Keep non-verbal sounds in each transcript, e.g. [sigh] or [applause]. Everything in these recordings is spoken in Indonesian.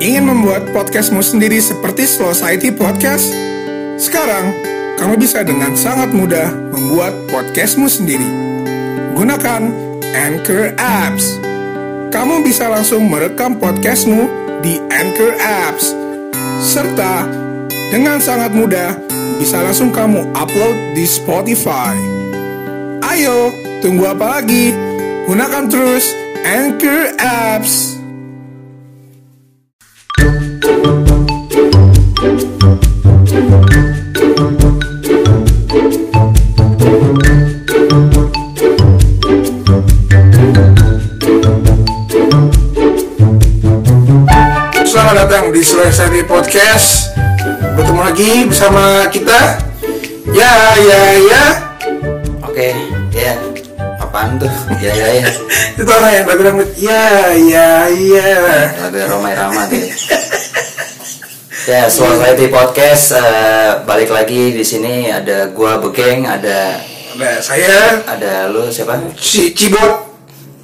Ingin membuat podcastmu sendiri seperti Society Podcast? Sekarang, kamu bisa dengan sangat mudah membuat podcastmu sendiri. Gunakan Anchor Apps. Kamu bisa langsung merekam podcastmu di Anchor Apps. Serta, dengan sangat mudah, bisa langsung kamu upload di Spotify. Ayo, tunggu apa lagi? Gunakan terus Anchor Apps. Selamat datang di Sulawesi Podcast. Bertemu lagi bersama kita. Ya, ya, ya. Oke, ya. Apaan tuh? Ya ya ya. [laughs] Itu orang yang lagu dangdut. Ya, ya, ya. Lagu Romai Rama. Ya, Society Podcast eh, balik lagi di sini ada gua Begeng, ada Nah, saya ada lu siapa? si Cibot.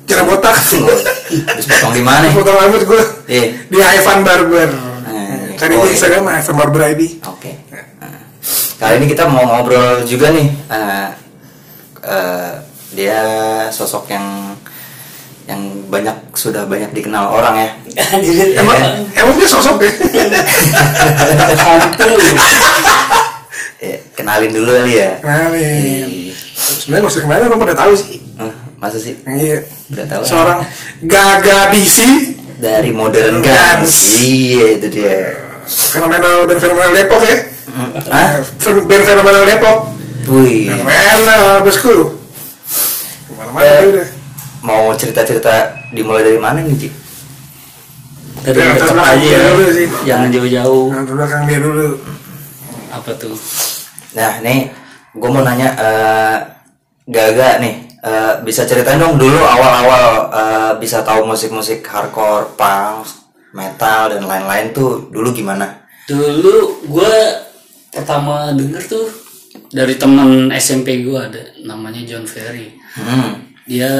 Cara botak. Terus potong di mana? Foto rambut gue Iya. di Ivan Barber. Eh, Cari oh, di iya. Instagram Ivan Barber ID. Oke. Nah, Kali ini kita mau ngobrol juga nih. eh, eh, dia sosok yang yang banyak sudah banyak dikenal orang ya. [laughs] Emang, emang dia sosok ya? Eh, kenalin dulu kali ya. Kenalin. Sebenarnya nggak usah kenalin, orang pada tahu sih. Masa sih? Iya. Udah tahu. Seorang Gaga DC dari Modern Guns. Iya itu dia. fenomenal dan fenomenal Depok ya. Hah? Band fenomenal Depok. Wih. Fenomenal bosku. Ke mana-mana Eh. udah. Mau cerita-cerita dimulai dari mana nih, Ci? dari Ya, dekat aja dia dulu sih. jangan jauh-jauh Nah, belakang dia dulu. apa tuh Nah, nih gue mau nanya eh Gaga nih. eh, bisa ceritain dong dulu awal-awal eh, bisa tahu musik-musik hardcore, punk, metal dan lain-lain tuh dulu gimana? dulu gue pertama denger tuh dari teman SMP gue ada namanya John Ferry Hmm. dia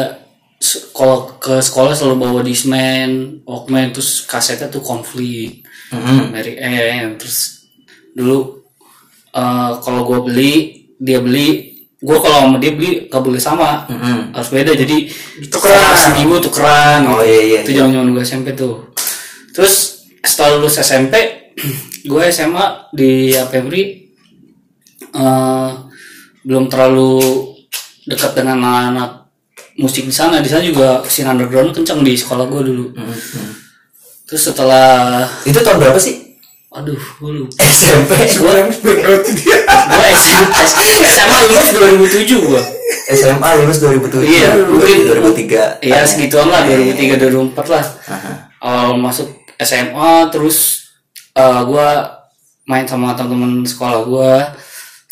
kalau ke sekolah selalu bawa Discman, Walkman terus kasetnya tuh konflik Hmm. Mary Ann terus dulu eh, kalau gue beli dia beli gue kalau sama dia beli gak boleh sama Hmm. harus beda jadi Tukeran. seribu tukeran Oh, iya, iya, itu iya. zaman zaman gue SMP tuh terus setelah lulus SMP gue SMA di APMRI eh belum terlalu dekat dengan anak-anak musik di sana di sana juga scene underground kencang di sekolah gue dulu Hmm. terus setelah Itu tahun berapa sih? aduh gue lupa SMP. Background dia. gue SMA, SMA lulus 2007 gue SMA lulus 2007. Iya, mungkin 2003. Iya segituan lah Iya, 2003 2004 lah. Aha. Awal masuk SMA terus uh, gua main sama teman-teman sekolah gua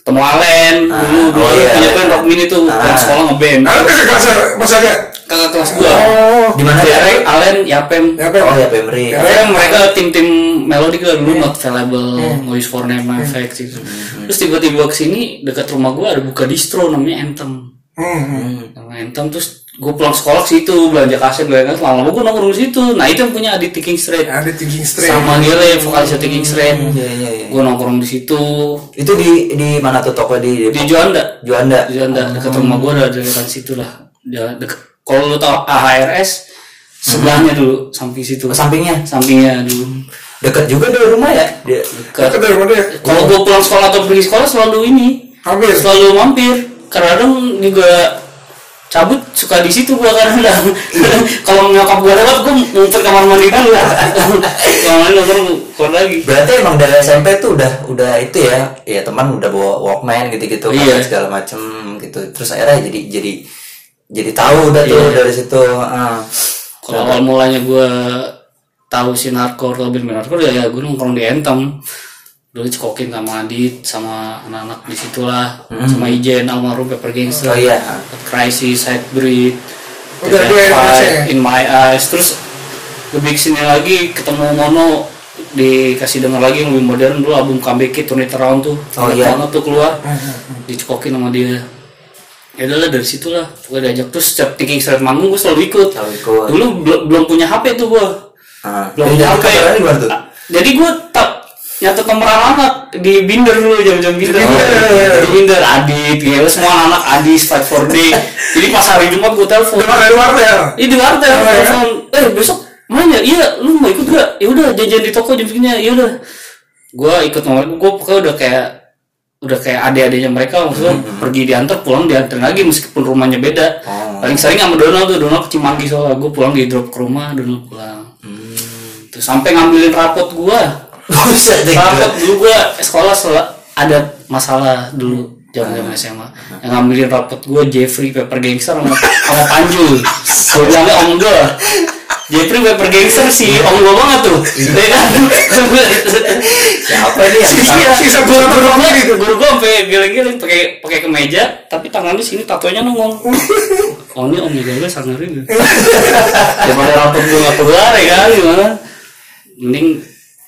ketemu Alen dulu oh dulu iya. punya band rock mini tuh Ah. kan sekolah ngeband lu kasih kelas Mas Aga. kakak kelas gua Oh. Di mana ya? Derek Alen Yapem Ya, Pem. Oh ya Pemri. mereka mereka tim-tim melodi kan dulu not available noise for name effects gitu. terus tiba-tiba ke sini dekat rumah gua ada buka distro namanya Anthem Hmm, hmm. Nama Anthem terus gue pulang sekolah ke situ belanja kaset belanja kaset lama-lama gue nongkrong di situ. Nah itu yang punya Adit King Straight. Ada thinking straight. sama Gile vokalisnya King Straight. Iya iya iya. gue nongkrong di situ. Itu di di mana tuh toko di di Juanda. Juanda. di Juanda dekat rumah gue ada dekat situ lah. Dia deket kalau lu tau AHRS sebelahnya dulu samping situ. Ke sampingnya? Sampingnya dulu. Dekat juga dari rumah ya. Dekat dari mana ya? kalau gue pulang sekolah atau pergi sekolah selalu ini. Hampir. selalu mampir. Kadang juga cabut suka di situ gua kadang [laughs] kalau nyokap gua lewat gua ngumpet kamar mandi dulu kamar mandi nongkrong keluar lagi berarti emang dari SMP tuh udah udah itu ya. Ya teman udah bawa Walkman gitu-gitu Iya. kaset segala macem gitu. Terus akhirnya jadi jadi jadi tahu udah tuh Iya. dari situ. Ah. kalau awal mulanya gua tahu si hardcore atau band hardcore ya, ya gua nongkrong di Anthem dulu cekokin sama Adit sama anak-anak di situ lah sama Ijen almarhum Pepper Gangster. Oh iya. Crisis, Hybrid, Udah dua Fight, Indonesia ya? In My Eyes, terus lebih ke sini lagi ketemu Mono dikasih denger lagi yang lebih modern. Dulu album Comeback It, Turn It Around tuh. Oh, iya. banget tuh keluar. Dicekokin sama dia. Ya udahlah dari situ lah gue diajak. Terus setiap Thinking Straight manggung gue selalu ikut. Selalu ikut. dulu belum belum punya HP tuh gue Ah. belum tuh? Ah, jadi gue tak nyatet nomor anak di binder dulu jam-jam binder. Binder. di binder adit gitu. Semua anak adis fight for day jadi pas hari jumat gue telepon. Dari wartel. Iya di wartel Oh, ya? telepon eh besok main ya iya lu mau ikut gak ya udah jajan di toko jam segini ya udah. Gue ikut nomor gue pokoknya udah kayak udah kayak adik-adiknya mereka. Maksudnya pergi diantar pulang diantar lagi meskipun rumahnya beda. Oh. paling sering sama Donald tuh Donald ke Cimanggi soalnya. Gue pulang di drop ke rumah Donald pulang. Terus sampai ngambilin rapot gue Buset deh. rapot dulu gue sekolah sel- ada masalah dulu zaman SMA yang ngambilin rapot gue Jeffrey Pepper Gangster sama, sama Panjul gue bilangnya om gue Jeffrey Pepper Gangster si om gue banget tuh ya kan Siapa yang Iya, Sisa guru guru gue, gitu? guru gue sampai giling-giling pakai pakai kemeja, tapi tangannya sini tatonya nongol. [laughs] Oh ini om juga sangar [laughs] ini. Daripada rapot gue nggak keluar ya kan, gimana? Mending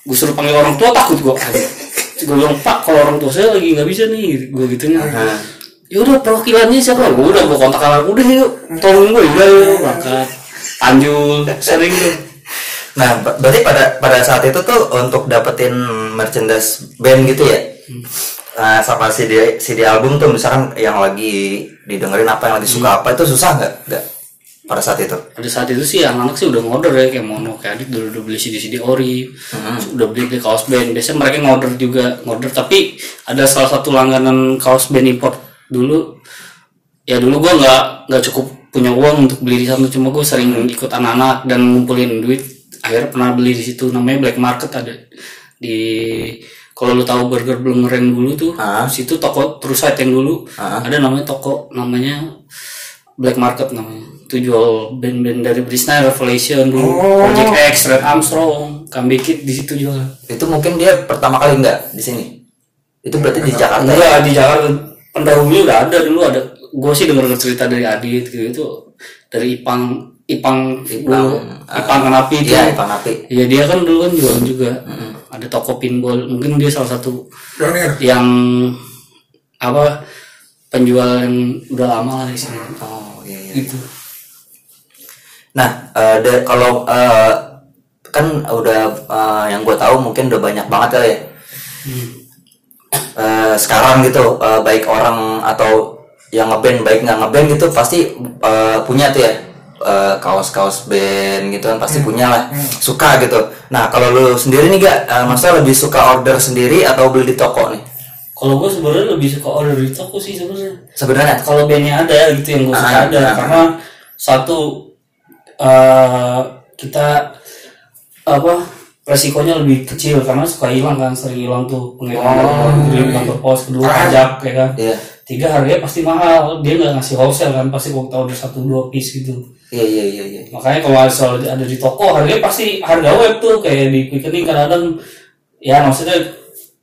gue suruh panggil orang tua takut gue. Gue bilang pak kalau orang tua saya lagi nggak bisa nih, gue gitunya. Ya udah perwakilannya siapa? Gue udah gue kontak anak udah yuk, tolong gue udah yuk berangkat. Panjul sering tuh. Nah, ber- berarti pada pada saat itu tuh untuk dapetin merchandise band gitu ya. Nah, sama CD CD album tuh misalkan yang lagi didengerin apa yang lagi suka apa itu susah nggak? Nggak. Pada saat itu. pada saat itu sih anak-anak sih udah ngorder ya kayak mono kayak adik dulu udah beli CD CD ori udah beli beli kaos band. Biasanya mereka ngorder juga ngorder. Tapi ada salah satu langganan kaos band import dulu. Ya dulu gua nggak nggak cukup punya uang untuk beli di sana. Cuma gue sering ikut anak-anak dan ngumpulin duit. Akhirnya pernah beli di situ. Namanya black market ada di kalau lu tahu burger belum ngeren dulu tuh Ah. di situ toko terus site yang dulu. Ah. ada namanya toko namanya black market namanya itu jual band-band dari Britney Revelation dulu. Project X Red Armstrong Kid di situ jual Itu mungkin dia pertama kali nggak di sini. Itu berarti di Jakarta. ya? enggak di Jakarta. Pendahulunya udah ada dulu ada. Gue sih denger cerita dari Adit gitu itu dari Ipang Ipang dulu. Ah, Ipang Kenapi itu. Iya, Ipang Napi. Iya dia kan dulu kan jualan juga. Ada toko pinball. Mungkin dia salah satu Pionir. yang apa penjual yang udah lama lah di sini. Oh, iya iya. gitu Nah, da- kalau eh, kan udah eh, yang gue tahu mungkin udah banyak banget kali ya. Eh, sekarang gitu eh, baik orang atau yang ngeband baik nggak ngeband gitu pasti eh, punya tuh ya eh, kaos-kaos band gitu kan pasti punya lah suka gitu. Nah kalau lu sendiri nih gak, eh, maksudnya lebih suka order sendiri atau beli di toko nih? kalau gue sebenarnya lebih suka order di toko sih sebenarnya Sebenarnya kalau bandnya ada gitu yang gue suka Ah, ada ah. karena satu eh, kita apa resikonya lebih kecil karena suka hilang kan sering hilang tuh pengiriman oh, kantor pos kedua pajak ya kan Iya. tiga harganya pasti mahal dia nggak ngasih wholesale kan pasti kalau kita order satu dua piece gitu Iya iya iya iya. makanya kalau asal ada di toko harganya pasti harga web tuh kayak di Quickening kadang-kadang ya maksudnya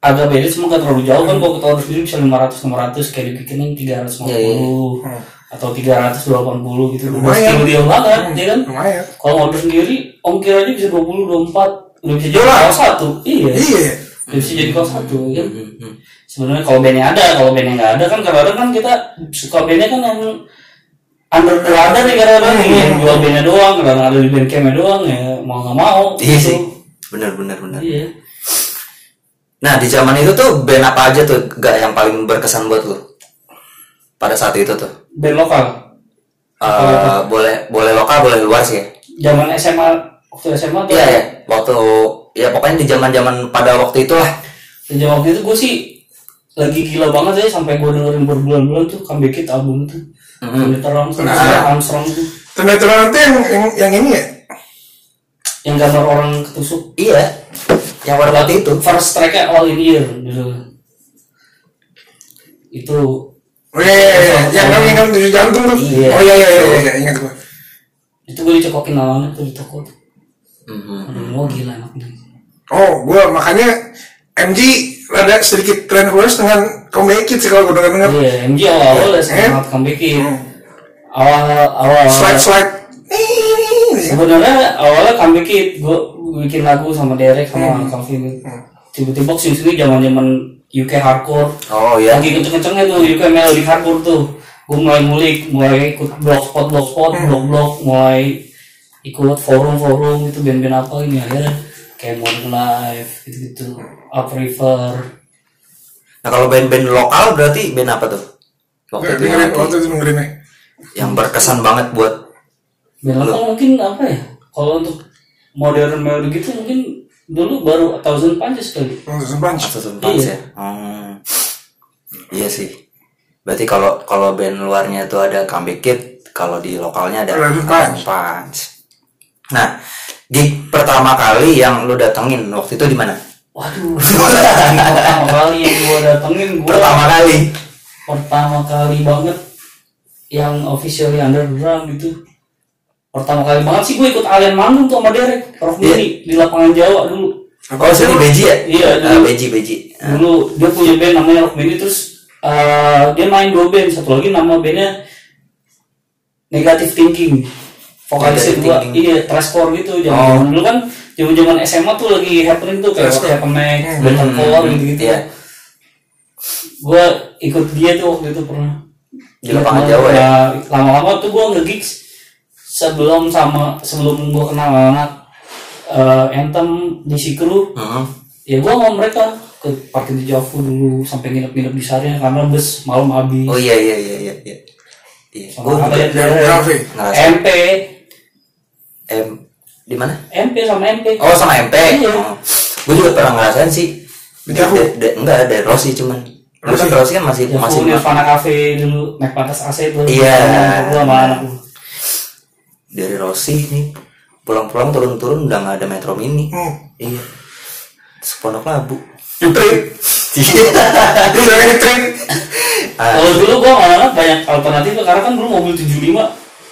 agak beda cuma nggak terlalu jauh kan kalau kita order sendiri bisa 500 500 kayak di Quickening 350 Iya, iya. Atau 380 gitu Lumayan. still deal banget ya kan Lumayan. kalau order sendiri ongkir aja bisa 20 24 udah bisa jadi kaos satu iya Iya. udah bisa jadi kaos satu ya kan sebenarnya kalau bandnya ada kalau bandnya nggak ada kan kadang-kadang kan kita suka bandnya kan yang under the radar nih kadang-kadang nih, yang jual bandnya doang kadang ada di band campnya doang ya mau nggak mau Iya gitu. sih. Bener bener bener. iya Nah di zaman itu tuh band apa aja tuh gak yang paling berkesan buat lu? Pada saat itu tuh. band lokal Eh, boleh boleh lokal boleh luar sih ya. zaman SMA waktu SMA tuh Iya ya. Waktu ya pokoknya di zaman zaman pada waktu itulah. dan zaman waktu itu gue sih lagi gila banget ya sampai gue dengerin berbulan-bulan tuh comeback it album tuh Mm-hmm. Ternyata Armstrong, Nah. Armstrong tuh Ternyata nanti yang, yang yang ini ya. yang gambar orang ketusuk Iya. Yang pada waktu itu. first tracknya All in Ear gitu. itu Oh iya iya iya. Yang yang yang tujuh jantung tuh. Iya. Oh iya iya iya iya ingat gua. itu gue dicekokin lawannya tuh di toko Mhm. Aduh, oh gila enak nih Oh, gua makanya MG ada sedikit tren khusus dengan Comeback Kids sih kalau gua dengar-dengar. iya MG awal-awal ya Eh? sangat comeback it. awal awal Slide slide. [laughs] sebenarnya awalnya comeback it gue bikin lagu sama Derek sama Calvin tiba-tiba sini sini zaman zaman UK hardcore. Oh iya. lagi kenceng-kencengnya tuh UK melodic hardcore tuh. Gue mulai ngulik mulai ikut blogspot blogspot blog blog mulai ikut forum-forum itu band-band apa ini akhirnya kayak Modern Life gitu-gitu. Upriver Nah kalau band-band lokal berarti band apa tuh? Waktu itu dengerin waktu itu dengerinnya yang berkesan banget buat band lokal mungkin apa ya? Kalau untuk modern melody gitu mungkin dulu baru A Thousand Punches kali untuk sempat Atau Punch ya? Hmm. Iya sih. Berarti kalau kalau band luarnya itu ada Comeback Kid, kalau di lokalnya ada Eleven Punch. Punch. Nah, gig pertama kali yang lu datengin waktu itu di mana? waduh [laughs] pertama kali yang gua datengin gua Pertama kali. pertama kali banget yang officially underground gitu pertama kali banget sih gue ikut Alien manggung tuh sama Derek Iya. Mini di lapangan Jawa dulu Oh, sini Beji ya? Iya, Ah, dulu. Beji Beji. Ah. dulu dia punya band namanya Rock Mini terus eh, dia main dua band satu lagi nama bandnya Negative Thinking vokalisnya dua Thinking. iya trashcore gitu zaman dulu kan zaman zaman SMA tuh lagi happening tuh kayak Trashcore. What Happened Next, Hmm, Metalcore gitu gitu Iya. gue ikut dia tuh waktu itu pernah Di lapangan Jawa ya? lama-lama tuh gue nge-gigs sebelum sama sebelum gue kenal anak eh, Anthem di Sikru Hmm. ya gue sama mereka ke party di Javu dulu sampai nginep-nginep di Sarina karena bus malam habis Oh iya iya iya iya. iya. Iya. Sama Gua ada yang MP M di mana? MP sama MP Oh sama MP. Iya. Oh. Gue juga pernah ngerasain sih. Di Javu? Enggak ada Rossi cuman. Rossi kan Rossi kan masih Javu masih Nirvana Cafe dulu naik patas AC tuh Iya. gue sama anak gua. Dari Rossi nih pulang-pulang turun-turun udah nggak ada metro mini. Hmm. Iya. Sepondok labu. Trip Iya. Trip Ah, kalau dulu gue sama anak banyak alternatif karena kan dulu mobil 75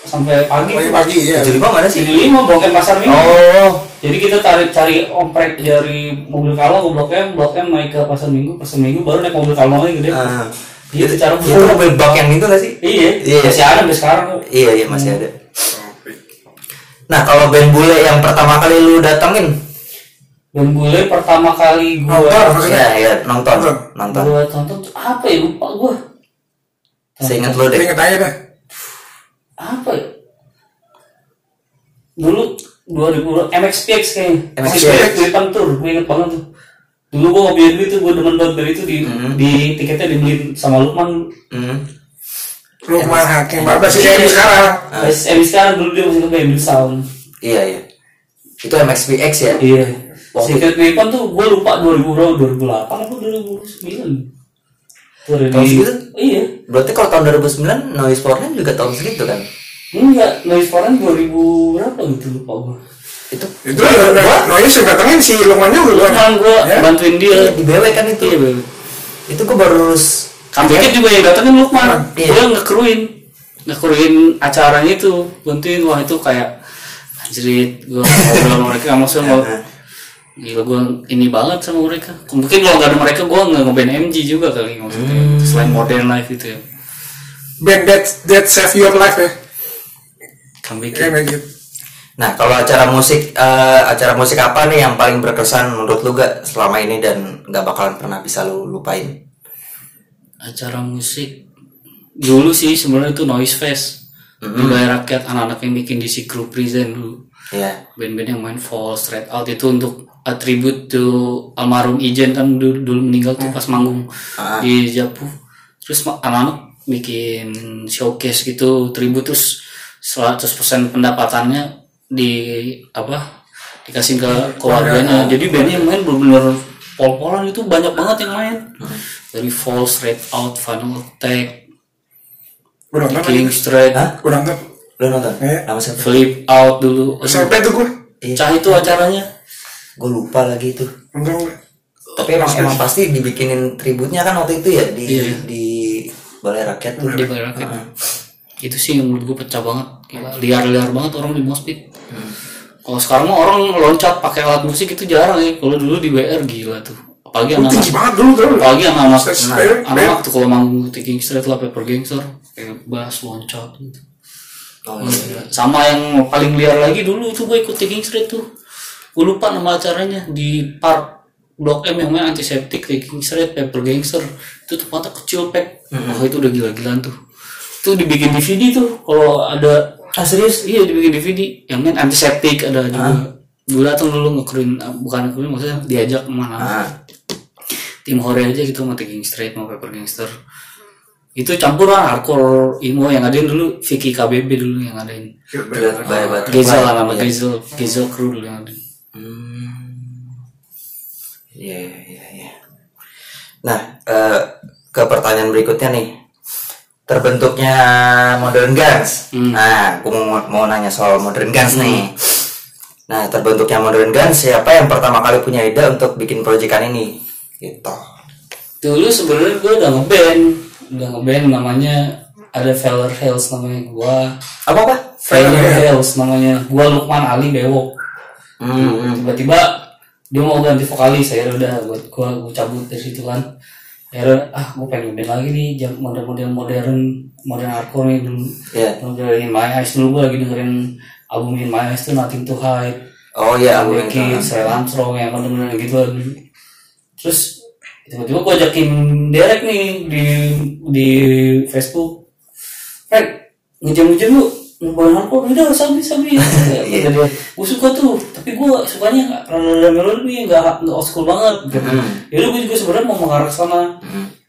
sampai pagi Pagi-pagi ya tujuh lima mana sih? 75 blok M pasar minggu Oh, Jadi kita tarik cari omprek dari mobil kalau ke blok M, blok M naik ke pasar minggu, pasar minggu baru naik mobil kalau lagi gede. ah. Gitu cara itu mobil bak yang itu gak sih? Iya, Iya. masih ada sampai sekarang. Iya iya masih ada. Nah kalau band bule yang pertama kali lu datengin, Dan bule pertama kali gua Nonton maksudnya ya ya nonton Nonton. nonton. gua tonton tuh apa ya lupa gua. Seingat lu Lu deh. inget aja deh Apa ya? Dulu 2000 MXPX kayaknya. MXPX. di Pantur, gue inget banget tuh. Dulu gua ngopiin itu, gua demen banget dari itu di, di tiketnya dibeliin sama Lukman. Hmm. Lukman Hakim Apa sih kayak sekarang Pas Emis sekarang dulu dia masih ngeband di sound. Iya iya. Itu MXPX ya? Iya. Waktu- Secret Weapon tuh gue lupa 2000 berapa 2008 apa 2009. Tuh ada Tahun segitu? Iya. Berarti kalau tahun 2009 Noise for Rent juga tahun segitu kan? Enggak, Noise Foreign 2000 berapa gitu lupa gue. Itu Itu udah Noise yang datengin si Lukmannya udah Cuman gue Ya. bantuin dia. Di BW kan itu. Iya, Beb. Itu gua baru lulus. Comebacknya juga yang datengin Lukman. Iya. Gue ngekruin. Ngekruin acaranya itu. Bantuin wah itu kayak anjrit gue ngobrol sama mereka maksudnya mau Nah, gila gue ini banget sama mereka mungkin kalau nggak ada mereka gue nggak ngeband MG juga kali maksudnya selain modern life itu ya Band that, that save your life ya gitu Nah, kalau acara musik eh, acara musik apa nih yang paling berkesan menurut lu gak selama ini dan nggak bakalan pernah bisa lu lupain? Acara musik. Dulu sih sebenarnya itu noise fest. Di Balai rakyat anak-anak yang bikin DC Crew Present dulu. Iya. band-band yang main Fall Straight Out itu untuk atribut to almarhum Ijen kan dulu, dulu meninggal tuh pas manggung di Japu terus anak-anak bikin showcase gitu tribut terus 100% pendapatannya di apa dikasih ke keluarganya. Jadi bandnya yang main benar-benar pol-polan itu banyak banget yang main dari Fall Straight Out Final Attack Udah nonton King aja. Straight Hah? Udah nonton Lu nonton? Iya. Nama siapa? Flip Out dulu SMP tuh gue Cah itu acaranya Gue lupa lagi itu. Tapi emang emang pasti dibikinin tributnya kan waktu itu ya di Iya. di Balai Rakyat tuh. di Balai Rakyat. itu sih yang menurut gue pecah banget liar-liar banget orang di mospit kalau sekarang mah orang loncat pakai alat musik itu jarang ya kalau dulu di WR gila tuh. Apalagi Tinggi anak-anak. banget dulu tuh apalagi nah, band, anak-anak tuh kalau manggung Taking Straight lah Paper Gangster kayak bass loncat gitu. Oh, iya. sama yang paling liar lagi dulu tuh gue ikut Taking Straight tuh. Gue lupa nama acaranya. Di park Blok M yang main antiseptik Taking Straight Paper Gangster. Itu tempatnya kecil pack wah itu udah gila-gilaan tuh. Itu dibikin DVD tuh. Kalau ada ah serius? Iya dibikin DVD yang main antiseptik ada juga. Gue datang dulu ngekruin bukan ngekruin maksudnya diajak ke mana. Ah. Tim horror aja gitu mau Taking Straight mau Paper Gangster. Itu campuran hardcore emo yang adain dulu Vicky KBB dulu yang adain Berat By Butterfly. Gezel lah nama Iya. Gezel Gezel crew dulu yang adain Iya, iya, iya, iya. Nah, eh, ke pertanyaan berikutnya nih. Terbentuknya Modern Guns. Nah, aku mau, mau nanya soal Modern Guns nih. Nah, terbentuknya Modern Guns, siapa yang pertama kali punya ide untuk bikin proyekan ini? Gitu. dulu sebenarnya gue udah ngeband udah ngeband namanya ada Feller Hills namanya gua Apa apa? Feller Hills namanya gua Lukman Ali Bewok Hmm, tiba-tiba dia mau ganti vokalis saya udah buat gua gua cabut dari situ kan akhirnya ah gua pengen band lagi nih jam model-model modern modern hardcore nih dulu Iya. dengerin My Eyes dulu gua lagi dengerin album In My Eyes tuh Nothing to Hide. Oh iya, aku Album Saya Armstrong yang bener-bener gitu dulu terus tiba-tiba gua ajakin Derek nih di di Facebook Fred ngejam-ngejam lu Ngebawain hardcore, udah sabi sabi Iya [laughs] dia, gue suka tuh, tapi gue sukanya nggak rada melodi nggak nggak old school banget. Gitu. Yaudah gue juga sebenarnya mau mengarah ke sana.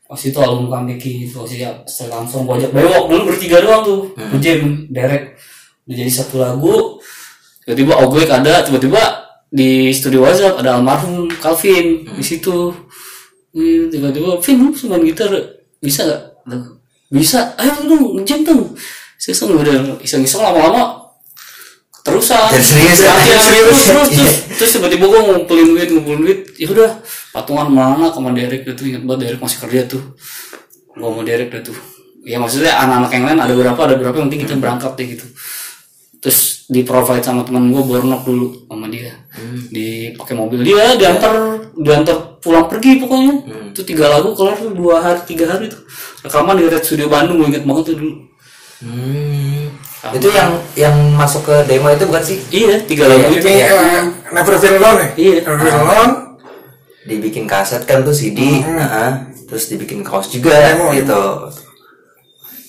Pas itu album kami itu masih setelah langsung gue ajak bewok dulu bertiga doang tuh, jam Derek udah jadi satu lagu. Tiba-tiba Oglek ada, tiba-tiba di studio WhatsApp ada almarhum Calvin di situ. Ih, Tiba-tiba, Vin lu sumbang gitar bisa gak? Bisa, ayo dong ngejam dong. Iseng udah iseng-iseng lama-lama terusan. Dan serius, Iya, ya? iya, [laughs] Serius. terus, terus, Iya. terus, terus tiba-tiba gue ngumpulin duit ngumpulin duit. Ya udah patungan mana sama Derek itu ingat banget Derek masih kerja tuh. Gue mau Derek dah tuh. Ya maksudnya anak-anak yang lain ada berapa ada berapa yang penting kita berangkat deh gitu. Terus di provide sama teman gue Bornok dulu sama dia. Dipakai mobil. Dia diantar diantar pulang pergi pokoknya. Itu tiga lagu kelar tuh dua hari tiga hari tuh. Rekaman di Red Studio Bandung gue inget banget tuh dulu Hmm. Itu yang yang masuk ke demo itu bukan sih? iya tiga lagu itu Ini eh, Never Feel Alone ya? Iya. Never Feel Alone. dibikin kaset kan tuh CD, nah, terus dibikin kaos juga Demo, gitu.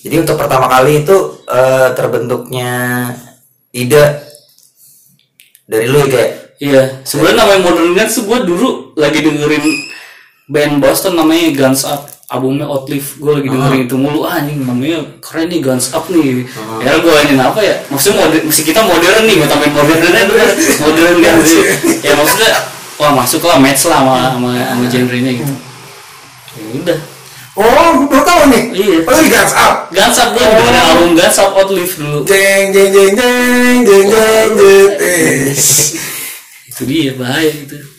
Jadi untuk pertama kali itu eh, terbentuknya ide dari lu kayak Iya, sebenarnya namanya Modern tuh gue dulu lagi dengerin band Boston namanya Guns Up albumnya Outlive gue lagi dengerin itu mulu. Ah anjing namanya keren nih Guns Up nih. Ya gue ini apa ya maksudnya mode, musik kita modern nih gue tambahin modernnya tuh. [laughs] Modern kan sih ya maksudnya wah masuk lah match lah sama sama, sama genrenya gitu. Ya udah. Oh, gue baru tahu nih. Iya. Oh, ini Guns Up. Guns Up gue dengerin album Guns Up Outlive dulu. Jeng jeng jeng jeng jeng jeng jeng. [laughs] Itu dia bahaya gitu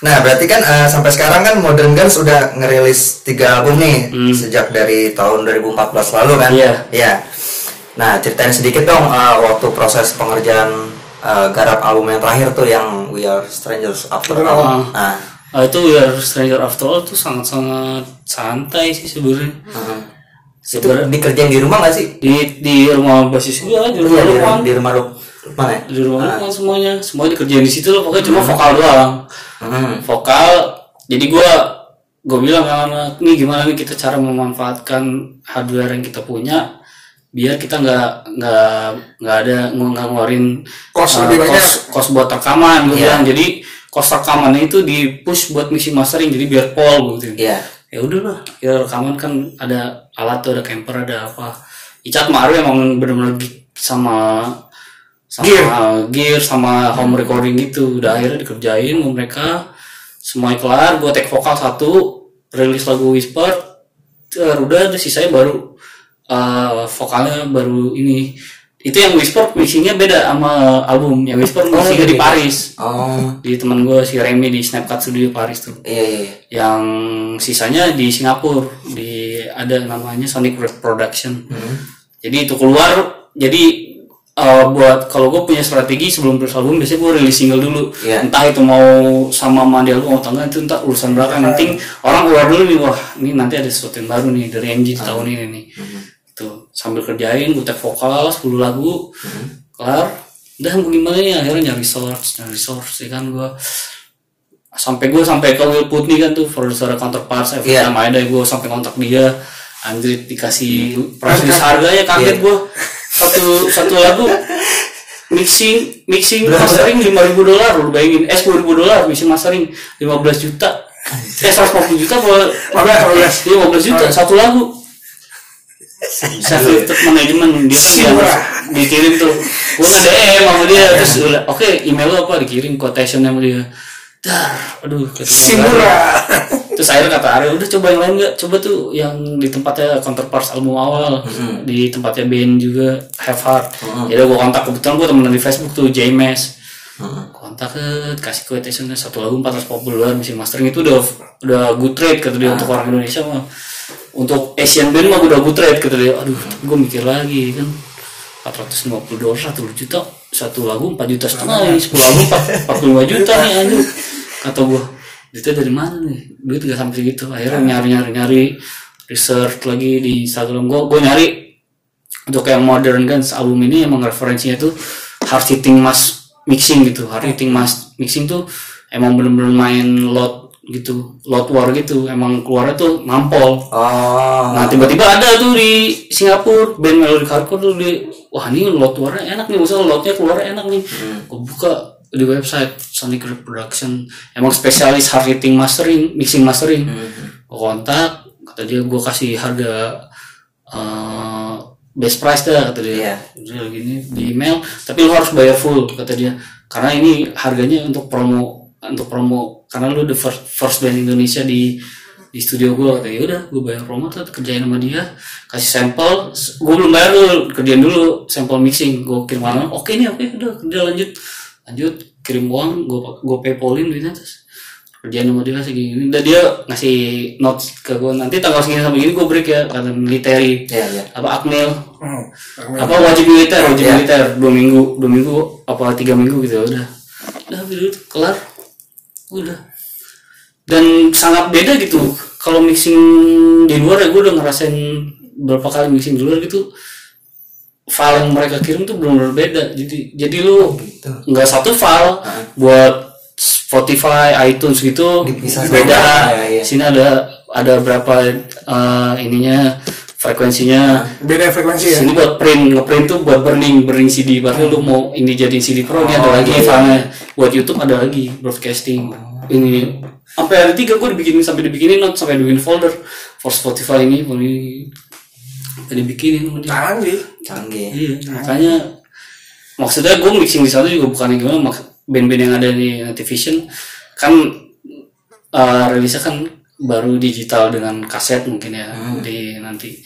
Nah, berarti kan eh, sampai sekarang kan Modern Guns udah ngerilis tiga album nih sejak dari tahun 2014 lalu kan? Iya. Iya. Nah, ceritain sedikit dong eh, waktu proses pengerjaan eh, garap album yang terakhir tuh yang We Are Strangers After All. Nah, Ah, itu ya Stranger After All tuh sangat-sangat santai sih sebenarnya. itu dikerjain di rumah gak sih? Di di rumah basis gua di rumah Iya, di, Lukman. di rumah lu mana? Di rumah Lukman semuanya, semua dikerjain di situ loh. Pokoknya cuma vokal doang. Hmm. Vokal. Jadi gua gua bilang sama anak nih gimana nih kita cara memanfaatkan hardware yang kita punya biar kita nggak nggak nggak ada nggak ngeluarin Kos uh, lebih banyak. kos, kos buat rekaman gue Iya. bilang jadi kos rekamannya itu di push buat mixing mastering jadi biar pol gitu Iya. ya udahlah ya rekaman kan ada alat tuh ada camper ada apa Icat Maru emang bener-bener sama sama gear. sama home recording gitu. Udah akhirnya dikerjain sama mereka. Semuanya kelar gue take vokal satu rilis lagu Whisper. Udah ada sisanya baru eh, vokalnya baru ini. Itu yang Whisper mixingnya beda sama album. Yang Whisper mixingnya di Paris. Oh, di teman gue si Remy di Snapchat Studio Paris tuh. Iya iya. iya. yang sisanya di Singapura. Di ada namanya Sonic Red Production jadi itu keluar jadi eh, buat kalau gue punya strategi sebelum terus album biasanya gue rilis single dulu. Iya. entah itu mau sama mandi album atau enggak itu entah urusan belakang. Yang penting orang keluar dulu nih wah ini nanti ada sesuatu yang baru nih dari MG di tahun ini nih. Tuh sambil kerjain gue take vokal 10 lagu kelar. Udah gimana nih akhirnya nyari source nyari source ya kan gue sampai gue sampai ke Will Putney kan tuh produser counterparts every Iya. time ada gue sampai kontak dia. Anjir dikasih proses harganya kaget gue satu satu lagu mixing mixing Berapa? mastering lima ribu dolar lu bayangin. Eh sepuluh ribu dolar mixing mastering 15 juta. Eh 150 juta apa? 15, 15 juta satu lagu. Self manajemen dia kan dia Murah. dikirim tuh. Gua nge DM sama dia terus udah, oke email lo apa? Dikirim quotation sama dia. Dar aduh kata Si "Nggak ada." murah. Terus akhirnya kata Ariel udah coba yang lain nggak? Coba tuh yang di tempatnya counterparts album awal di tempatnya band juga Have Heart. Jadi gue kontak. Kebetulan gue temenan di Facebook tuh JMS kontak ke kasih quotationnya satu lagu 440 dolar mesin mastering itu udah udah good rate kata dia untuk orang Indonesia mah. Untuk Asian band mah udah good rate kata dia. Aduh gue mikir lagi kan. 450 dolar satu juta. Satu lagu 4 juta setengah ini 10 lagu 4, 45 juta nih anjir [laughs] kata gue duitnya dari mana nih? Duit gak sampai segitu. Akhirnya nyari nyari nyari research lagi di Instagram. Gue gue nyari untuk yang modern Guns album ini emang referensinya tuh hard hitting mass mixing gitu. Hard hitting mass mixing tuh emang bener-bener main lot gitu lot war gitu. Emang keluarnya tuh nampol. Oh. Nah tiba-tiba ada tuh di Singapura band melodic hardcore tuh di wah ini lot warnanya enak nih misalnya lotnya keluar enak nih. Gue buka di website Sonic Reproduction. Emang spesialis hard hitting mastering mixing mastering. Gue kontak kata dia gue kasih harga eh, best price dah kata dia. Iya. Udah gini di email tapi lu harus bayar full kata dia. Karena ini harganya untuk promo untuk promo karena lu the first, first band Indonesia di di studio gue kata ya udah gue bayar promo tuh kerjain sama dia. Kasih sampel gue belum bayar dulu kerjain dulu sampel mixing. Gue kirim malam oke nih oke udah kerja lanjut lanjut kirim uang gue gue paypolin duitnya terus kerjaan sama dia segini dan dia ngasih notes ke gue nanti tanggal segini sampai gini gue break ya kata military. Iya, iya. apa akmil Hmm. apa wajib militer wajib Iya. militer. Dua minggu dua minggu apa tiga minggu gitu udah. Udah habis itu kelar. Udah. Dan sangat beda gitu. Kalau mixing di luar ya gue udah ngerasain berapa kali mixing di luar gitu file yang mereka kirim tuh benar-benar beda jadi jadi lu gitu. nggak satu file buat Spotify, iTunes gitu Dipisah beda. ya, iya. Sini ada ada berapa eh, ininya frekuensinya. Beda frekuensi ya. Sini buat print, ngeprint tuh buat burning, burning CD. Berarti lu mau ini jadiin CD Pro, ini ada Oh, lagi iya. filenya. Buat YouTube ada lagi broadcasting. Ini sampai ada tiga gue dibikinin sampai dibikinin note sampai dibikin folder for Spotify ini sama dia. Canggih. Canggih. Iya, makanya maksudnya gue mixing di sana juga bukan yang gimana band-band yang ada di Nativision kan eh, rilisnya kan baru digital dengan kaset mungkin ya di nanti.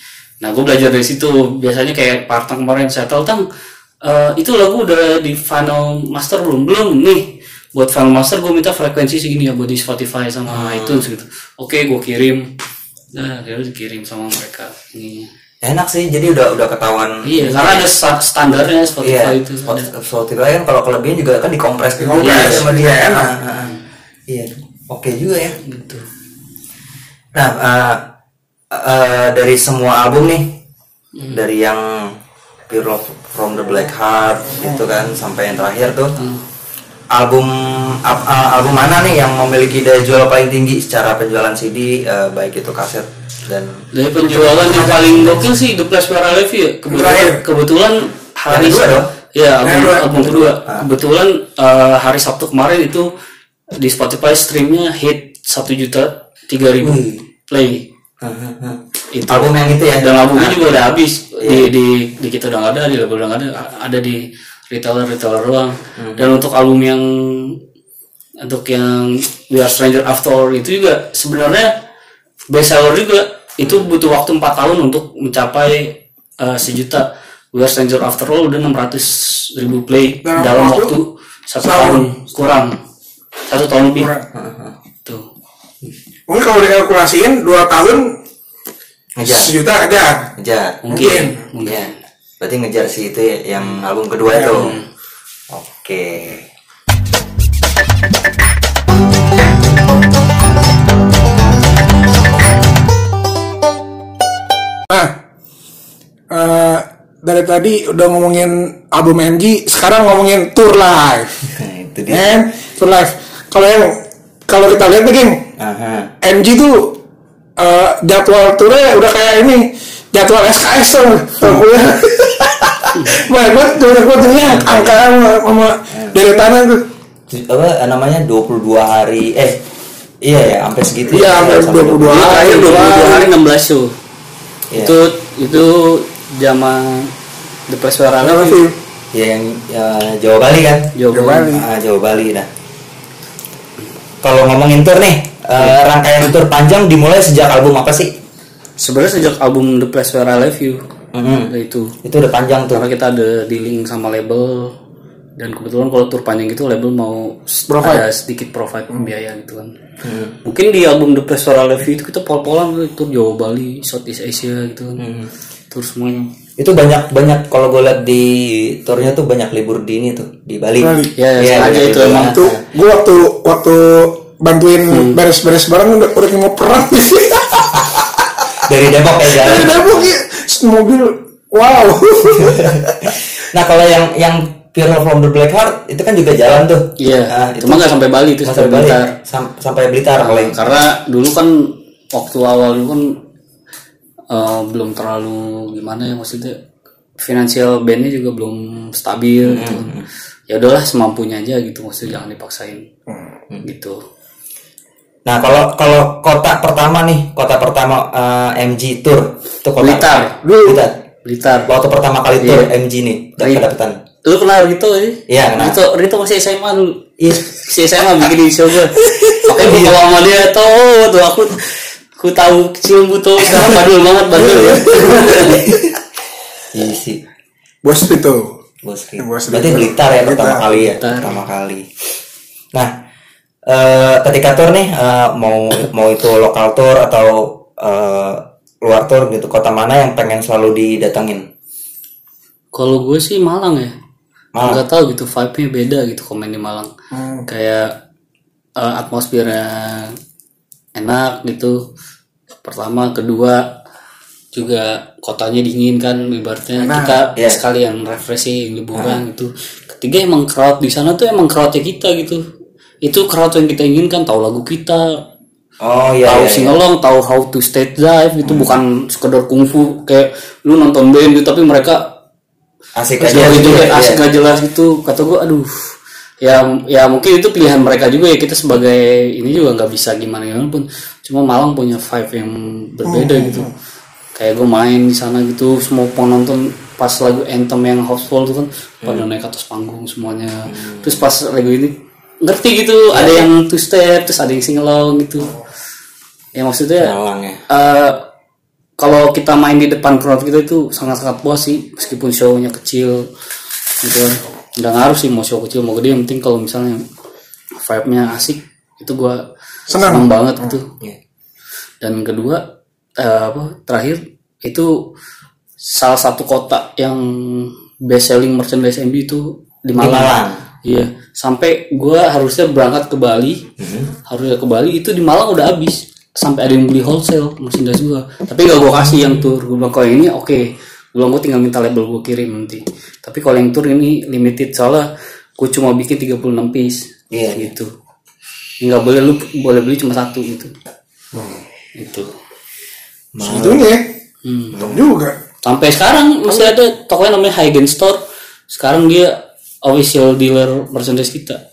Nah gue belajar dari situ biasanya kayak partang kemarin saya tahu tang eh, itu lagu udah di final master belum belum nih buat final master gue minta frekuensi segini ya buat di Spotify sama iTunes gitu. Oke gue kirim. Nah, akhirnya dikirim sama mereka ini. Enak sih, jadi udah udah ketahuan. Iya, karena ada sta- standarnya Spotify Iya, itu. Spotify kan kalau kelebihan juga kan dikompres juga Dikompres, sama dia. enak. Nah, nah. Iya, oke juga ya. Gitu. Nah, eh, eh, dari semua album nih, dari yang Pure Love from the Black Heart gitu kan sampai yang terakhir tuh, album ap- eh, album mana nih yang memiliki daya jual paling tinggi secara penjualan CD, eh, baik itu kaset dan Dari penjualan yang paling gokil sih The Place Where I Live ya. Kebetulan, kebetulan hari dong? Ya, album, album kedua. Kebetulan eh, hari Sabtu kemarin itu di Spotify streamnya hit satu juta tiga ribu play. Itu. album yang itu ya. Dan albumnya juga udah habis di, di di kita udah ada di label udah ada ada di retailer retailer doang. Dan untuk album yang untuk yang We Are Stranger After All itu juga sebenarnya best seller juga itu butuh waktu 4 tahun untuk mencapai eh, sejuta We Are Stranger After All udah 600 ribu play Dalam dalam waktu waktu satu setahun. tahun kurang satu tahun lebih Kurang. tuh Mungkin kalau dikalkulasiin 2 tahun Ngejar, sejuta aja. ngejar. mungkin Iya. Berarti ngejar sih itu ya, yang album kedua itu. Oke. Nah, dari tadi udah ngomongin album MG, sekarang ngomongin tour live. Nah, itu dia. Kan? Tour live. Kalau yang kalau kita lihat nih, geng, Aha. MG tuh eh, jadwal turnya udah kayak ini jadwal SKS tuh. Tau gue. Wah, gue tanya angka sama, sama dari tanah tuh. apa namanya 22 hari eh iya ya sampai segitu Iya, ya, sampai 22 Dia terakhir 22 hari 16 show. Iya. Itu itu zaman The sih? You. ya yang ya, Jawa Bali kan Jawa Jawa Bali. Ah, Jawa Bali nah kalau ngomongin tour nih eh, rangkaian tour panjang dimulai sejak album apa sih Sebenarnya sejak album The I Live You. Mhm. Nah, itu. itu udah panjang tuh Karena kita ada dealing sama label dan kebetulan kalau tour panjang gitu label mau Provide. ada sedikit provide biaya gitu kan. Mungkin di album The I Live You itu kita pol-polan tuh tour Jawa Bali, Southeast Asia gitu kan. Tour semuanya. itu banyak banyak kalau gue liat di tournya tuh banyak libur di ini tuh di Bali Bali. Ya, Iya, sengaja banyak itu libur. emang. Tuh, gue waktu waktu bantuin Hmm. beres-beres barang udah udah mau perang [laughs] dari Depok ya jalan Dari Depok ya, mobil wow. [laughs] nah kalau yang yang Fear from the Black Heart itu kan juga jalan tuh Iya, Nah, cuma nggak sampai Bali itu sampai sampai Bali Blitar. Sam- sampai Blitar kalau yang Karena dulu kan waktu awal dulu kan eh, belum terlalu gimana ya maksudnya finansial bandnya juga belum stabil gitu. Ya udahlah semampunya aja gitu maksudnya jangan dipaksain gitu. Nah kalau kalau kota pertama nih kota pertama eh, MG tour itu kota Blitar. Blitar. Blitar. Waktu pertama kali tour MG nih dapat dapetan. Lu kenal Rito ya? Iya, kenal. Rito, Rito masih SMA dulu. Iya, si SMA bikin di show gue. [laughs] Makanya gue bawa sama dia tuh, tuh aku aku tahu kecil butuh [laughs] sekarang badul banget badul ya. [laughs] Iya sih. Bos itu. Bos. Bos Berarti. Blitar ya pertama Blitar. kali ya Blitar. pertama kali. Nah eh, ketika tour nih eh, mau mau itu lokal tour atau eh, luar tour gitu kota mana yang pengen selalu didatengin? Kalau gue sih Malang ya. Malang. Nggak tahu gitu vibe-nya beda gitu komen di Malang. Kayak eh, atmosfernya enak gitu. Pertama, kedua juga kotanya dingin kan ibaratnya kita iya. sekalian refreshing liburan gitu. Ketiga emang crowd di sana tuh emang crowdnya kita gitu. Itu crowd yang kita inginkan tahu lagu kita, Oh iya. tahu iya, iya. singalong, tahu how to stage dive itu bukan sekedar kungfu kayak lu nonton band gitu tapi mereka Asik aja gitu gitu kayak ya. asik gak jelas gitu kata gue aduh ya ya mungkin itu pilihan mereka juga ya. Kita sebagai ini juga nggak bisa gimana gimana pun. Cuma Malang punya vibe yang berbeda gitu. kayak gue main di sana gitu semua penonton pas lagu anthem yang houseful tuh kan pada naik atas panggung semuanya. Terus pas lagu ini ngerti gitu ada yang two step terus ada yang sing along gitu ya maksudnya Malang ya. eh kalau kita main di depan crowd kita itu sangat-sangat puas sih meskipun show-nya kecil gitu kan nggak ngaruh sih mau show kecil mau gede yang penting kalau misalnya vibe-nya asik itu gua Senang. senang banget gitu Iya. dan kedua eh, apa terakhir itu salah satu kota yang best selling merchandise MB itu di Malang. Iya, sampai gua harusnya berangkat ke Bali, harusnya ke Bali itu di Malang udah habis. Sampai ada yang beli wholesale merchandise gua. Tapi gak gua kasih yang tour. Gua bilang kalau ini oke. Gua bilang gua tinggal minta label gua kirim nanti. Tapi kalau yang tour ini limited soalnya gua cuma bikin 36 piece. Iya. Gitu. Nggak boleh lu boleh beli cuma satu gitu. Itu. Segitunya ya. Hmm. Untung juga. Sampai sekarang masih ada tokonya namanya Hygen Store. Sekarang dia official dealer merchandise kita.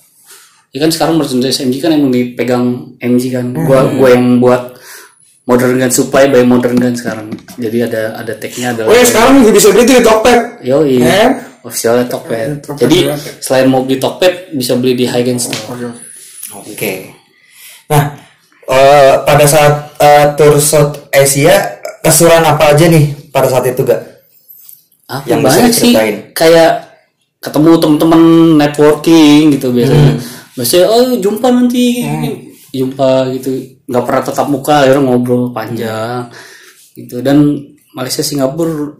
Ya kan sekarang merchandise MG kan emang dipegang MG kan. Gua gua yang buat Modern Gun Supply by Modern Gun sekarang. Jadi ada ada tagnya ada. Oh ya sekarang juga bisa beli di Tokped. Yo iya. Officialnya Tokped. Tokped Jadi juga. selain mau beli Tokped bisa beli di Hygen Store. Oke. Oke. Nah, eh, pada saat eh, tour South Asia, kesuran apa aja nih pada saat itu gak? Apa Yang bisa banyak sih kayak ketemu temen-temen networking gitu biasanya. Hmm. Biasanya oh jumpa nanti jumpa gitu. nggak pernah tetap muka akhirnya ngobrol panjang gitu dan Malaysia Singapura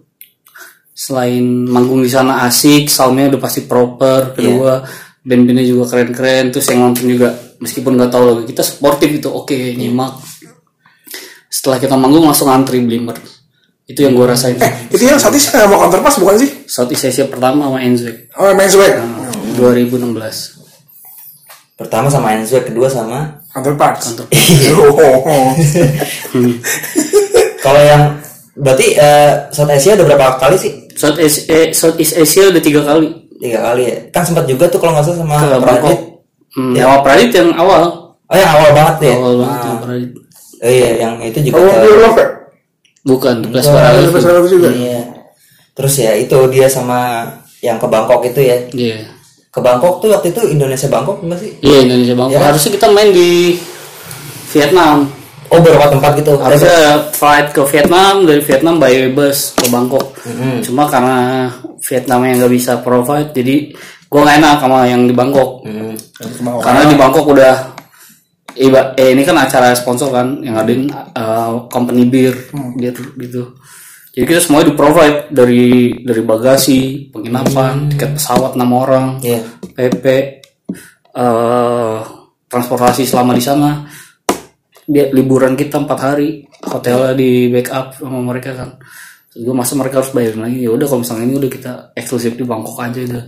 selain manggung di sana asik, soundnya udah pasti proper, kedua band-bandnya juga keren-keren, terus yang nonton juga meskipun nggak tahu lagu kita sportif itu oke nyimak. Setelah kita manggung langsung antri beli merch. Itu yang gue rasain. Itu yang saat ini saya mau counterpass bukan sih? Southeast Asia pertama sama Enzwek Oh, main swag. 2016. Pertama sama Enzwek, kedua sama Counterpass. Oh. [laughs] kalau yang berarti eh, South Asia udah berapa kali sih? South Asia, eh, Southeast Asia udah tiga kali tiga kali ya kan sempat juga tuh kalau nggak salah sama ke Pradit. Hmm, Ya. Awal Pradit yang awal. oh yang awal banget ya Awal banget yang Pradit. oh iya yang itu juga Oh, ke- Love? Bukan, Plus Paralel. Juga. iya terus ya itu dia sama yang ke Bangkok itu ya Iya. Ke Bangkok tuh waktu itu Indonesia Bangkok enggak sih Iya Indonesia Bangkok. Ya. Harusnya kita main di Vietnam. oh beberapa tempat gitu Harusnya flight ke Vietnam dari Vietnam by bus ke Bangkok. Mm-hmm. Cuma karena Vietnam yang nggak bisa provide, jadi gua nggak enak sama yang di Bangkok. Hmm. Karena di Bangkok udah Iba, eh ini kan acara sponsor kan yang ngadain uh, company beer, beer gitu. Jadi kita semuanya di provide dari dari bagasi, penginapan, tiket pesawat enam orang, Iya. PP, eh transportasi selama di sana. Dia liburan kita empat hari, hotelnya di backup sama mereka kan. Terus gue masa mereka harus bayarin lagi ya udah kalau misalnya ini udah kita eksklusif di Bangkok aja udah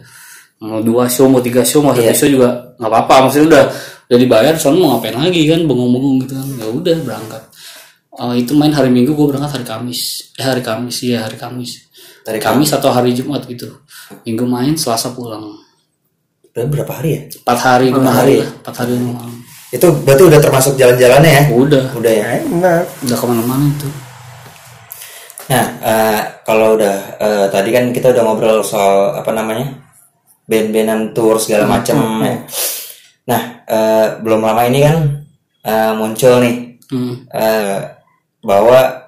mau dua show mau tiga show mau satu Iya. show juga nggak apa-apa maksudnya udah udah dibayar soalnya mau ngapain lagi kan bengong-bengong gitu kan ya udah berangkat Eh, itu main hari Minggu gue berangkat hari Kamis. Eh hari Kamis iya hari Kamis. Hari Kamis atau hari Jumat gitu. Minggu main Selasa pulang. Udah berapa hari ya? Empat hari lima hari. hari lah empat hari lima malam. Itu berarti udah termasuk jalan-jalannya ya? Udah. Udah ya? Enak. udah ke mana-mana itu. Nah, eh, kalau udah eh, tadi kan kita udah ngobrol soal apa namanya band-bandan tour segala macam. ya. Nah, eh, belum lama ini kan eh, muncul nih hmm. eh, bahwa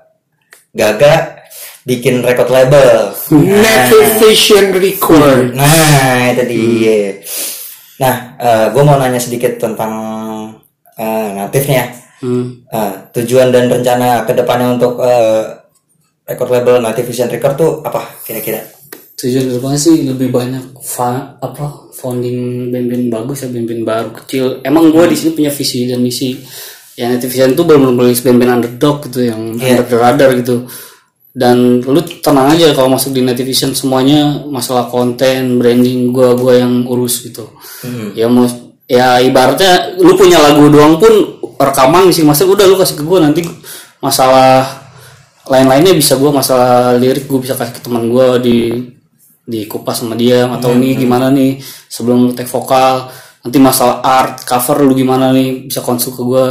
Gaga bikin record label. Native Vision Record. Nah, itu dia. Nah, gue mau nanya sedikit tentang eh, natifnya. Hmm. Eh, tujuan dan rencana ke depannya untuk eh, record label Native Vision Record tuh apa kira-kira? tujuan ke depannya sih lebih banyak fa- apa founding band-band bagus ya band-band baru kecil emang gue di sini punya visi dan misi Native Vision tuh belum nulis band-band underdog gitu yang Iya. under the radar gitu. Dan lu tenang aja kalau masuk di Vision semuanya masalah konten branding gua gua yang urus gitu. Ya mau ya ibaratnya lu punya lagu doang pun rekaman misi master udah lu kasih ke gua nanti masalah lain-lainnya bisa gua masalah lirik gua bisa kasih ke teman gua di di kupas sama dia atau nih gimana nih sebelum lu take vokal nanti masalah art cover lu gimana nih bisa konsul ke gua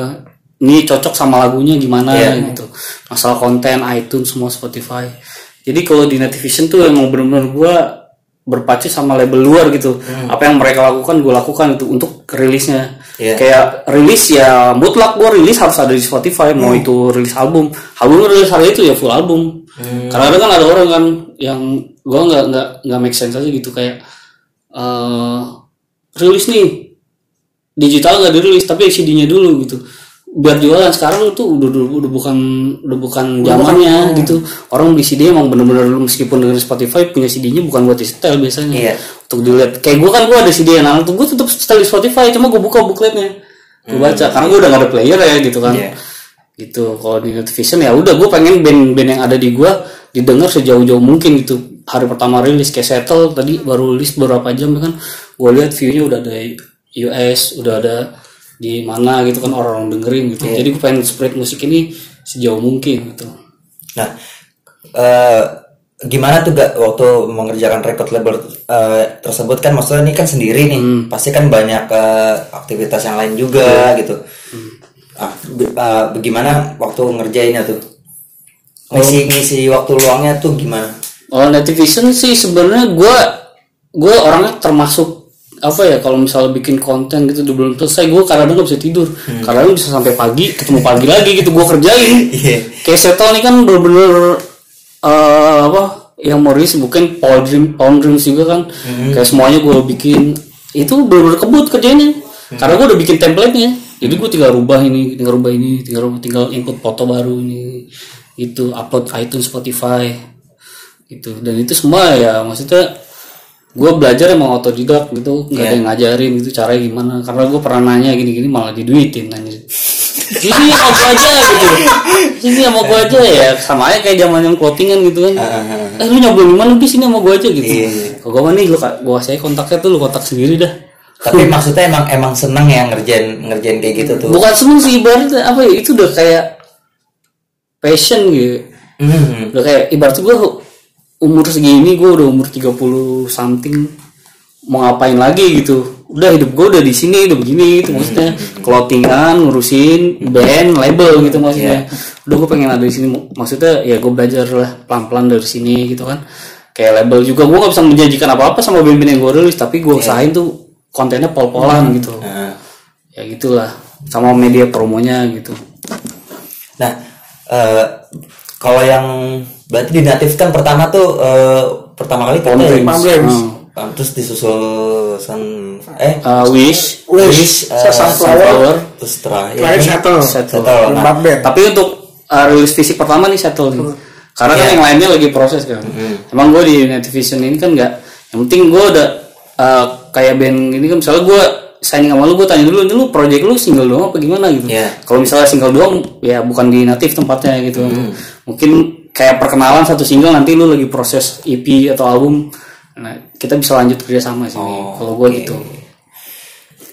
ini cocok sama lagunya gimana Iya. gitu. Masalah konten iTunes semua Spotify. Jadi kalau di Nativision tuh emang bener-bener gua berpacu sama label luar gitu. Apa yang mereka lakukan gue lakukan itu untuk rilisnya. Iya. kayak rilis ya mutlak gue rilis harus ada di Spotify. Mau itu rilis album. Album rilis hari itu ya full album. Karena kadang kan ada orang kan yang gue nggak nggak nggak make sense aja gitu. Kayak eh rilis nih. Digital nggak dirilis tapi CD-nya dulu gitu buat jualan. Sekarang tuh udah udah, udah bukan udah bukan zamannya gitu. Orang beli CD emang bener-bener meskipun dengan Spotify punya CD-nya bukan buat di setel biasanya. Iya. untuk dilihat. Kayak gue kan gue ada CD yang tuh gue tetap setel di Spotify cuma gue buka bookletnya. Gue baca. Karena gue udah gak ada player ya gitu kan. Iya. gitu. Kalau di Notification ya udah gue pengen band-band yang ada di gue didengar sejauh-jauh mungkin gitu. Hari pertama rilis kayak Settle tadi baru rilis beberapa jam kan. Gue lihat view-nya udah ada US udah ada di mana gitu kan orang-orang dengerin gitu. Jadi gue pengen spread musik ini sejauh mungkin gitu. Nah, eh, gimana tuh gak waktu mengerjakan record label eh, tersebut kan maksudnya ini kan sendiri nih, pasti kan banyak eh, aktivitas yang lain juga gitu. Ah, be- eh, bagaimana waktu ngerjainnya tuh? Ngisi ngisi waktu luangnya tuh gimana? Oh, Netivision sih sebenarnya gue gue orangnya termasuk apa ya kalau misalnya bikin konten gitu belum selesai gue kadang nggak bisa tidur. Kadang bisa sampai pagi ketemu pagi lagi gitu gue kerjain. [laughs] Iya. kayak Settle ini kan bener-bener eh, apa yang mau rilis bukan Paul Dream Paul Dreams juga kan. Kayak semuanya gue bikin. Itu bener-bener kebut kerjanya karena gue udah bikin template-nya. Jadi gue tinggal rubah ini tinggal rubah ini tinggal rubah, tinggal input foto baru ini itu upload iTunes Spotify gitu. Dan itu semua ya maksudnya gue belajar emang otodidak gitu nggak ada yang ngajarin gitu caranya gimana. Karena gue pernah nanya gini-gini malah diduitin nanya. Sini sama gue aja gitu. Sini sama gue aja ya. Sama aja kayak zaman yang clothingan gitu kan. Eh lu nyobain gimana di sini sama gue aja gitu. Iya. kalau gue mah nih lu gue saya kontaknya tuh lu kontak sendiri dah. Tapi maksudnya emang emang seneng ya ngerjain ngerjain kayak gitu tuh. bukan seneng sih ibaratnya apa ya itu udah kayak passion gitu. Hmm. udah kayak ibarat gue umur segini gue udah umur 30 something mau ngapain lagi gitu. Udah hidup gue udah di sini udah begini gitu maksudnya. Clothingan ngurusin band label gitu maksudnya. Udah gue pengen ada di sini maksudnya ya gue belajar lah pelan pelan dari sini gitu kan. Kayak label juga gue gak bisa menjanjikan apa apa sama band-band yang gue rilis tapi gue usahain tuh kontennya pol polan gitu. Nah, ya gitulah sama media promonya gitu. Nah, eh, kalau yang berarti dinatifkan pertama tuh eh, pertama kali Palm Palm Dreams. Dreams. Ah, terus disusul Sun eh Uh, wish. Wish, eh, Sunflower, terus terakhir. Terakhir Settle. Settle. Settle. Nah, tapi untuk uh, rilis fisik pertama nih settle nih. Karena kan yang lainnya lagi proses kan. Emang gue di United Vision ini kan nggak yang penting gue udah uh, kayak band ini kan. Misalnya gue signing sama lu gue tanya dulu ini lu project lu single doang apa gimana? gitu. Iya. kalau misalnya single doang ya bukan di natif tempatnya gitu. Mungkin kayak perkenalan satu single nanti lu lagi proses EP atau album nah kita bisa lanjut kerjasama sih kalau gue gitu.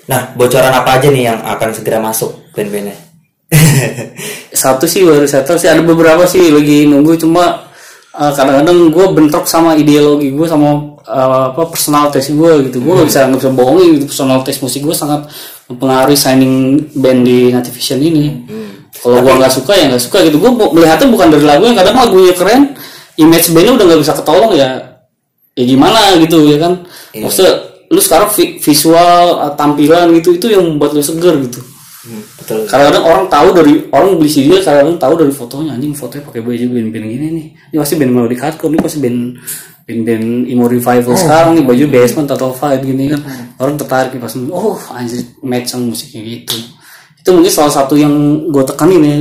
Nah, bocoran apa aja nih yang akan segera masuk band-bandnya? [laughs] satu sih baru settle sih ada beberapa sih lagi nunggu cuma uh, kadang-kadang gue bentrok sama ideologi gue sama uh, apa personal taste gue gitu. Gue nggak bisa nggak bisa bohongin gitu personal taste musik gue sangat mempengaruhi signing band di Nativision ini kalau gue nggak suka ya nggak suka gitu. Gue melihatnya bukan dari lagu yang kadang lagunya keren. Image bandnya udah nggak bisa ketolong ya. Ya gimana gitu ya kan? Maksudnya lu sekarang vi- visual uh, tampilan gitu itu yang membuat lu seger gitu. Hmm, betul. kadang-kadang orang tahu dari orang beli CD kadang-kadang tahu dari fotonya. Anjing fotonya pakai baju band-band gini nih. Ini pasti band melodic hardcore ini pasti band band-band emo revival sekarang nih. Baju basement atau fight gini kan. Orang tertarik nih pas oh anjir match sama musiknya gitu itu mungkin salah satu yang gue tekanin ya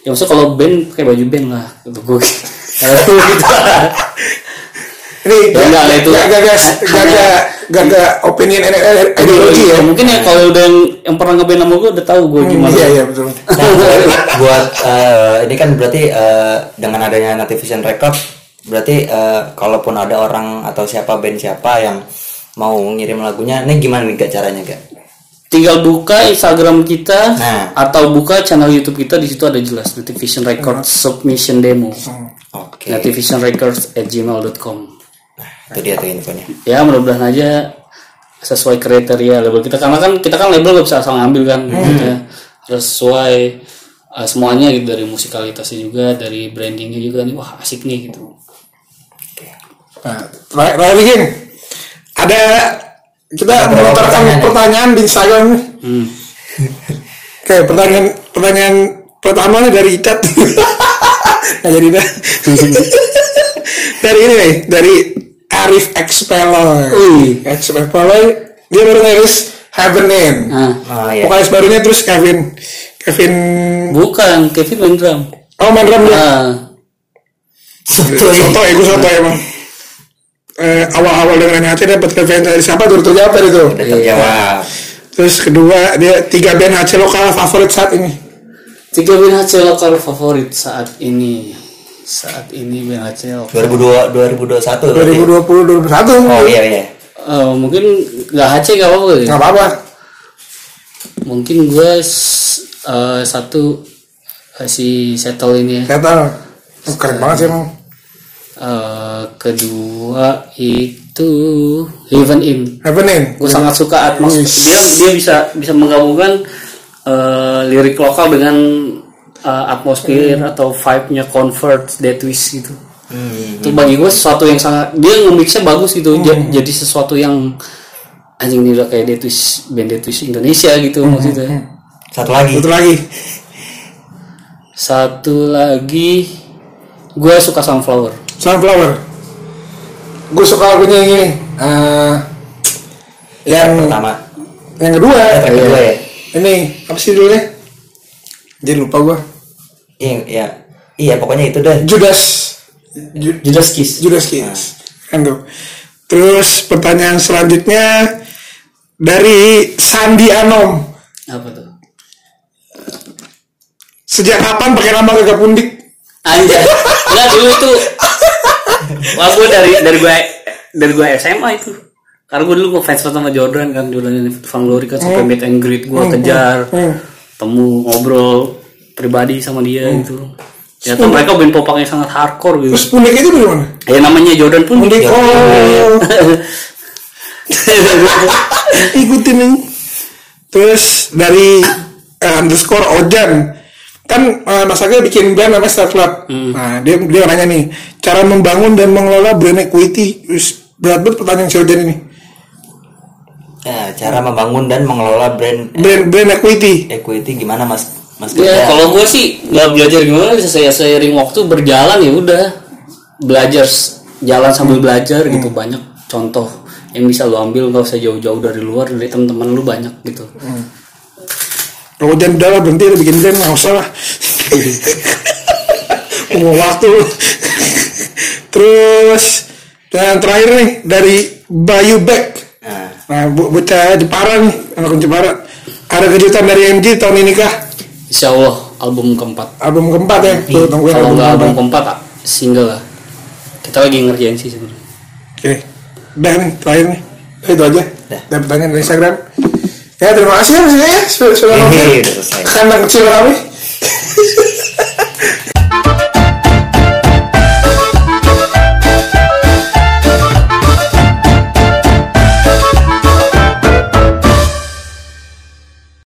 ya maksudnya kalau band pakai baju band lah gitu gue kalau gitu Ini Ya, enggak lah, itu. gak gak gak gak gak gak opinion and- and- ideologi ya. mungkin ya kalau udah yang, yang pernah ngeband sama gue udah tahu gue gimana Iya iya betul. Nah, buat eh, ini kan berarti eh, dengan adanya Nativision Record berarti eh, kalaupun ada orang atau siapa band siapa yang mau ngirim lagunya, ini gimana nih gak caranya gak? Tinggal buka Instagram kita Nah. atau buka channel YouTube kita di situ ada jelas Notification Records submission demo Oke, Notification Records at gmail.com itu dia tuh infonya. ya mudah-mudahan aja sesuai kriteria label kita karena kan kita kan label gak bisa asal ngambil kan ya. harus sesuai uh, semuanya gitu dari musikalitasnya juga dari brandingnya juga nih wah asik nih gitu Nah, terakhir terakhir Gin. ada kita melontarkan pertanyaan ya? pertanyaan di Instagram. hmm. [laughs] Oke pertanyaan pertanyaan pertama nih dari Icat. [laughs] Nggak jadi dah. [laughs] dari ini nih dari Arif Expeller. Wih. Expeller dia baru ngeris Heaven In. nah Oh iya. Vokalis barunya terus Kevin Kevin bukan Kevin main drum Oh main drum dia nah Soto ya. Soto ya gue soto emang eh, Awal-awal dengan NHT dapat Kevin dari siapa terjawab tadi tuh? Udah terjawab. Terus kedua dia tiga band HC lokal favorit saat ini. Tiga band HC lokal favorit saat ini. Saat ini band HC lokal. 2002 2021. 2020 2021 Oh iya iya. Eh, mungkin nggak HC nggak apa-apa nggak apa-apa. Mungkin gue s- eh, satu eh, si settle ini ya. Tahu Oh, keren banget sih emang Kedua itu Heaven In. Heaven In. Gue sangat suka atmos dia. Dia bisa bisa menggabungkan eh, lirik lokal dengan eh, atmosfer atau vibe-nya Convert Dead Wish gitu. Hmm. itu bagi gue sesuatu yang sangat dia nge-mixnya bagus gitu. Ja- jadi sesuatu yang anjing ini udah kayak Dead Wish band Dead Wish Indonesia gitu maksudnya. Satu lagi. Satu lagi. Satu lagi gue suka Sunflower. Sunflower Gue suka lagunya yang ini eh, Yang Pertama. Yang kedua. Eh, track kedua ya. Ini apa sih dulunya Jadi lupa gue Iya, iya. Iya, pokoknya itu deh. Judas. Ju- Judas Kiss. Judas Kiss. Kan tuh. Terus pertanyaan selanjutnya dari Sandi Anom. Apa tuh? Sejak kapan pakai nama Gagak Pundik? Anjay. Enggak dulu itu Wah gue dari dari gue dari gue SMA itu. Karena gue dulu gue fans sama Jordan kan Jordan Van Glory kan sampai meet and greet gue kejar hmm. temu ngobrol pribadi sama dia gitu. ternyata mereka band popang yang sangat hardcore gitu Terus Pundek itu dari mana? ya namanya Jordan pun Pundek, oh, [laughs] ikutin nih. Terus dari eh, underscore Ojan kan eh, Mas Aga bikin band namanya Star Club. Nah dia dia nanya nih cara membangun dan mengelola brand equity. Terus berat banget pertanyaan si Ojan ini. Ya, cara membangun dan mengelola brand Brand brand equity. equity gimana Mas? Mas ya kalau gue sih nggak belajar gimana bisa saya seiring waktu berjalan ya udah belajar jalan sambil belajar gitu banyak contoh yang bisa lo ambil nggak usah jauh-jauh dari luar dari teman-teman lu banyak gitu Kalau Ojan udah lah berhenti udah bikin brand nggak usah lah. [laughs] Mau waktu. Terus dan terakhir nih dari Bayu Beck. Nah, Nah, bu bocah Jepara nih, anak Jepara. Ada kejutan dari MG tahun ini kah? Insya Allah album keempat Album keempat ya? Tuh, tungguin kalau album nggak album keempat. keempat ah, single lah kita lagi ngerjain sih sebenarnya Oke, udah nih, terakhir nih. Itu aja. Dah. Dan pertanyaan dari Instagram. Ya, terima kasih ya, Mas ya, sudah nonton. Kandang kecil kami.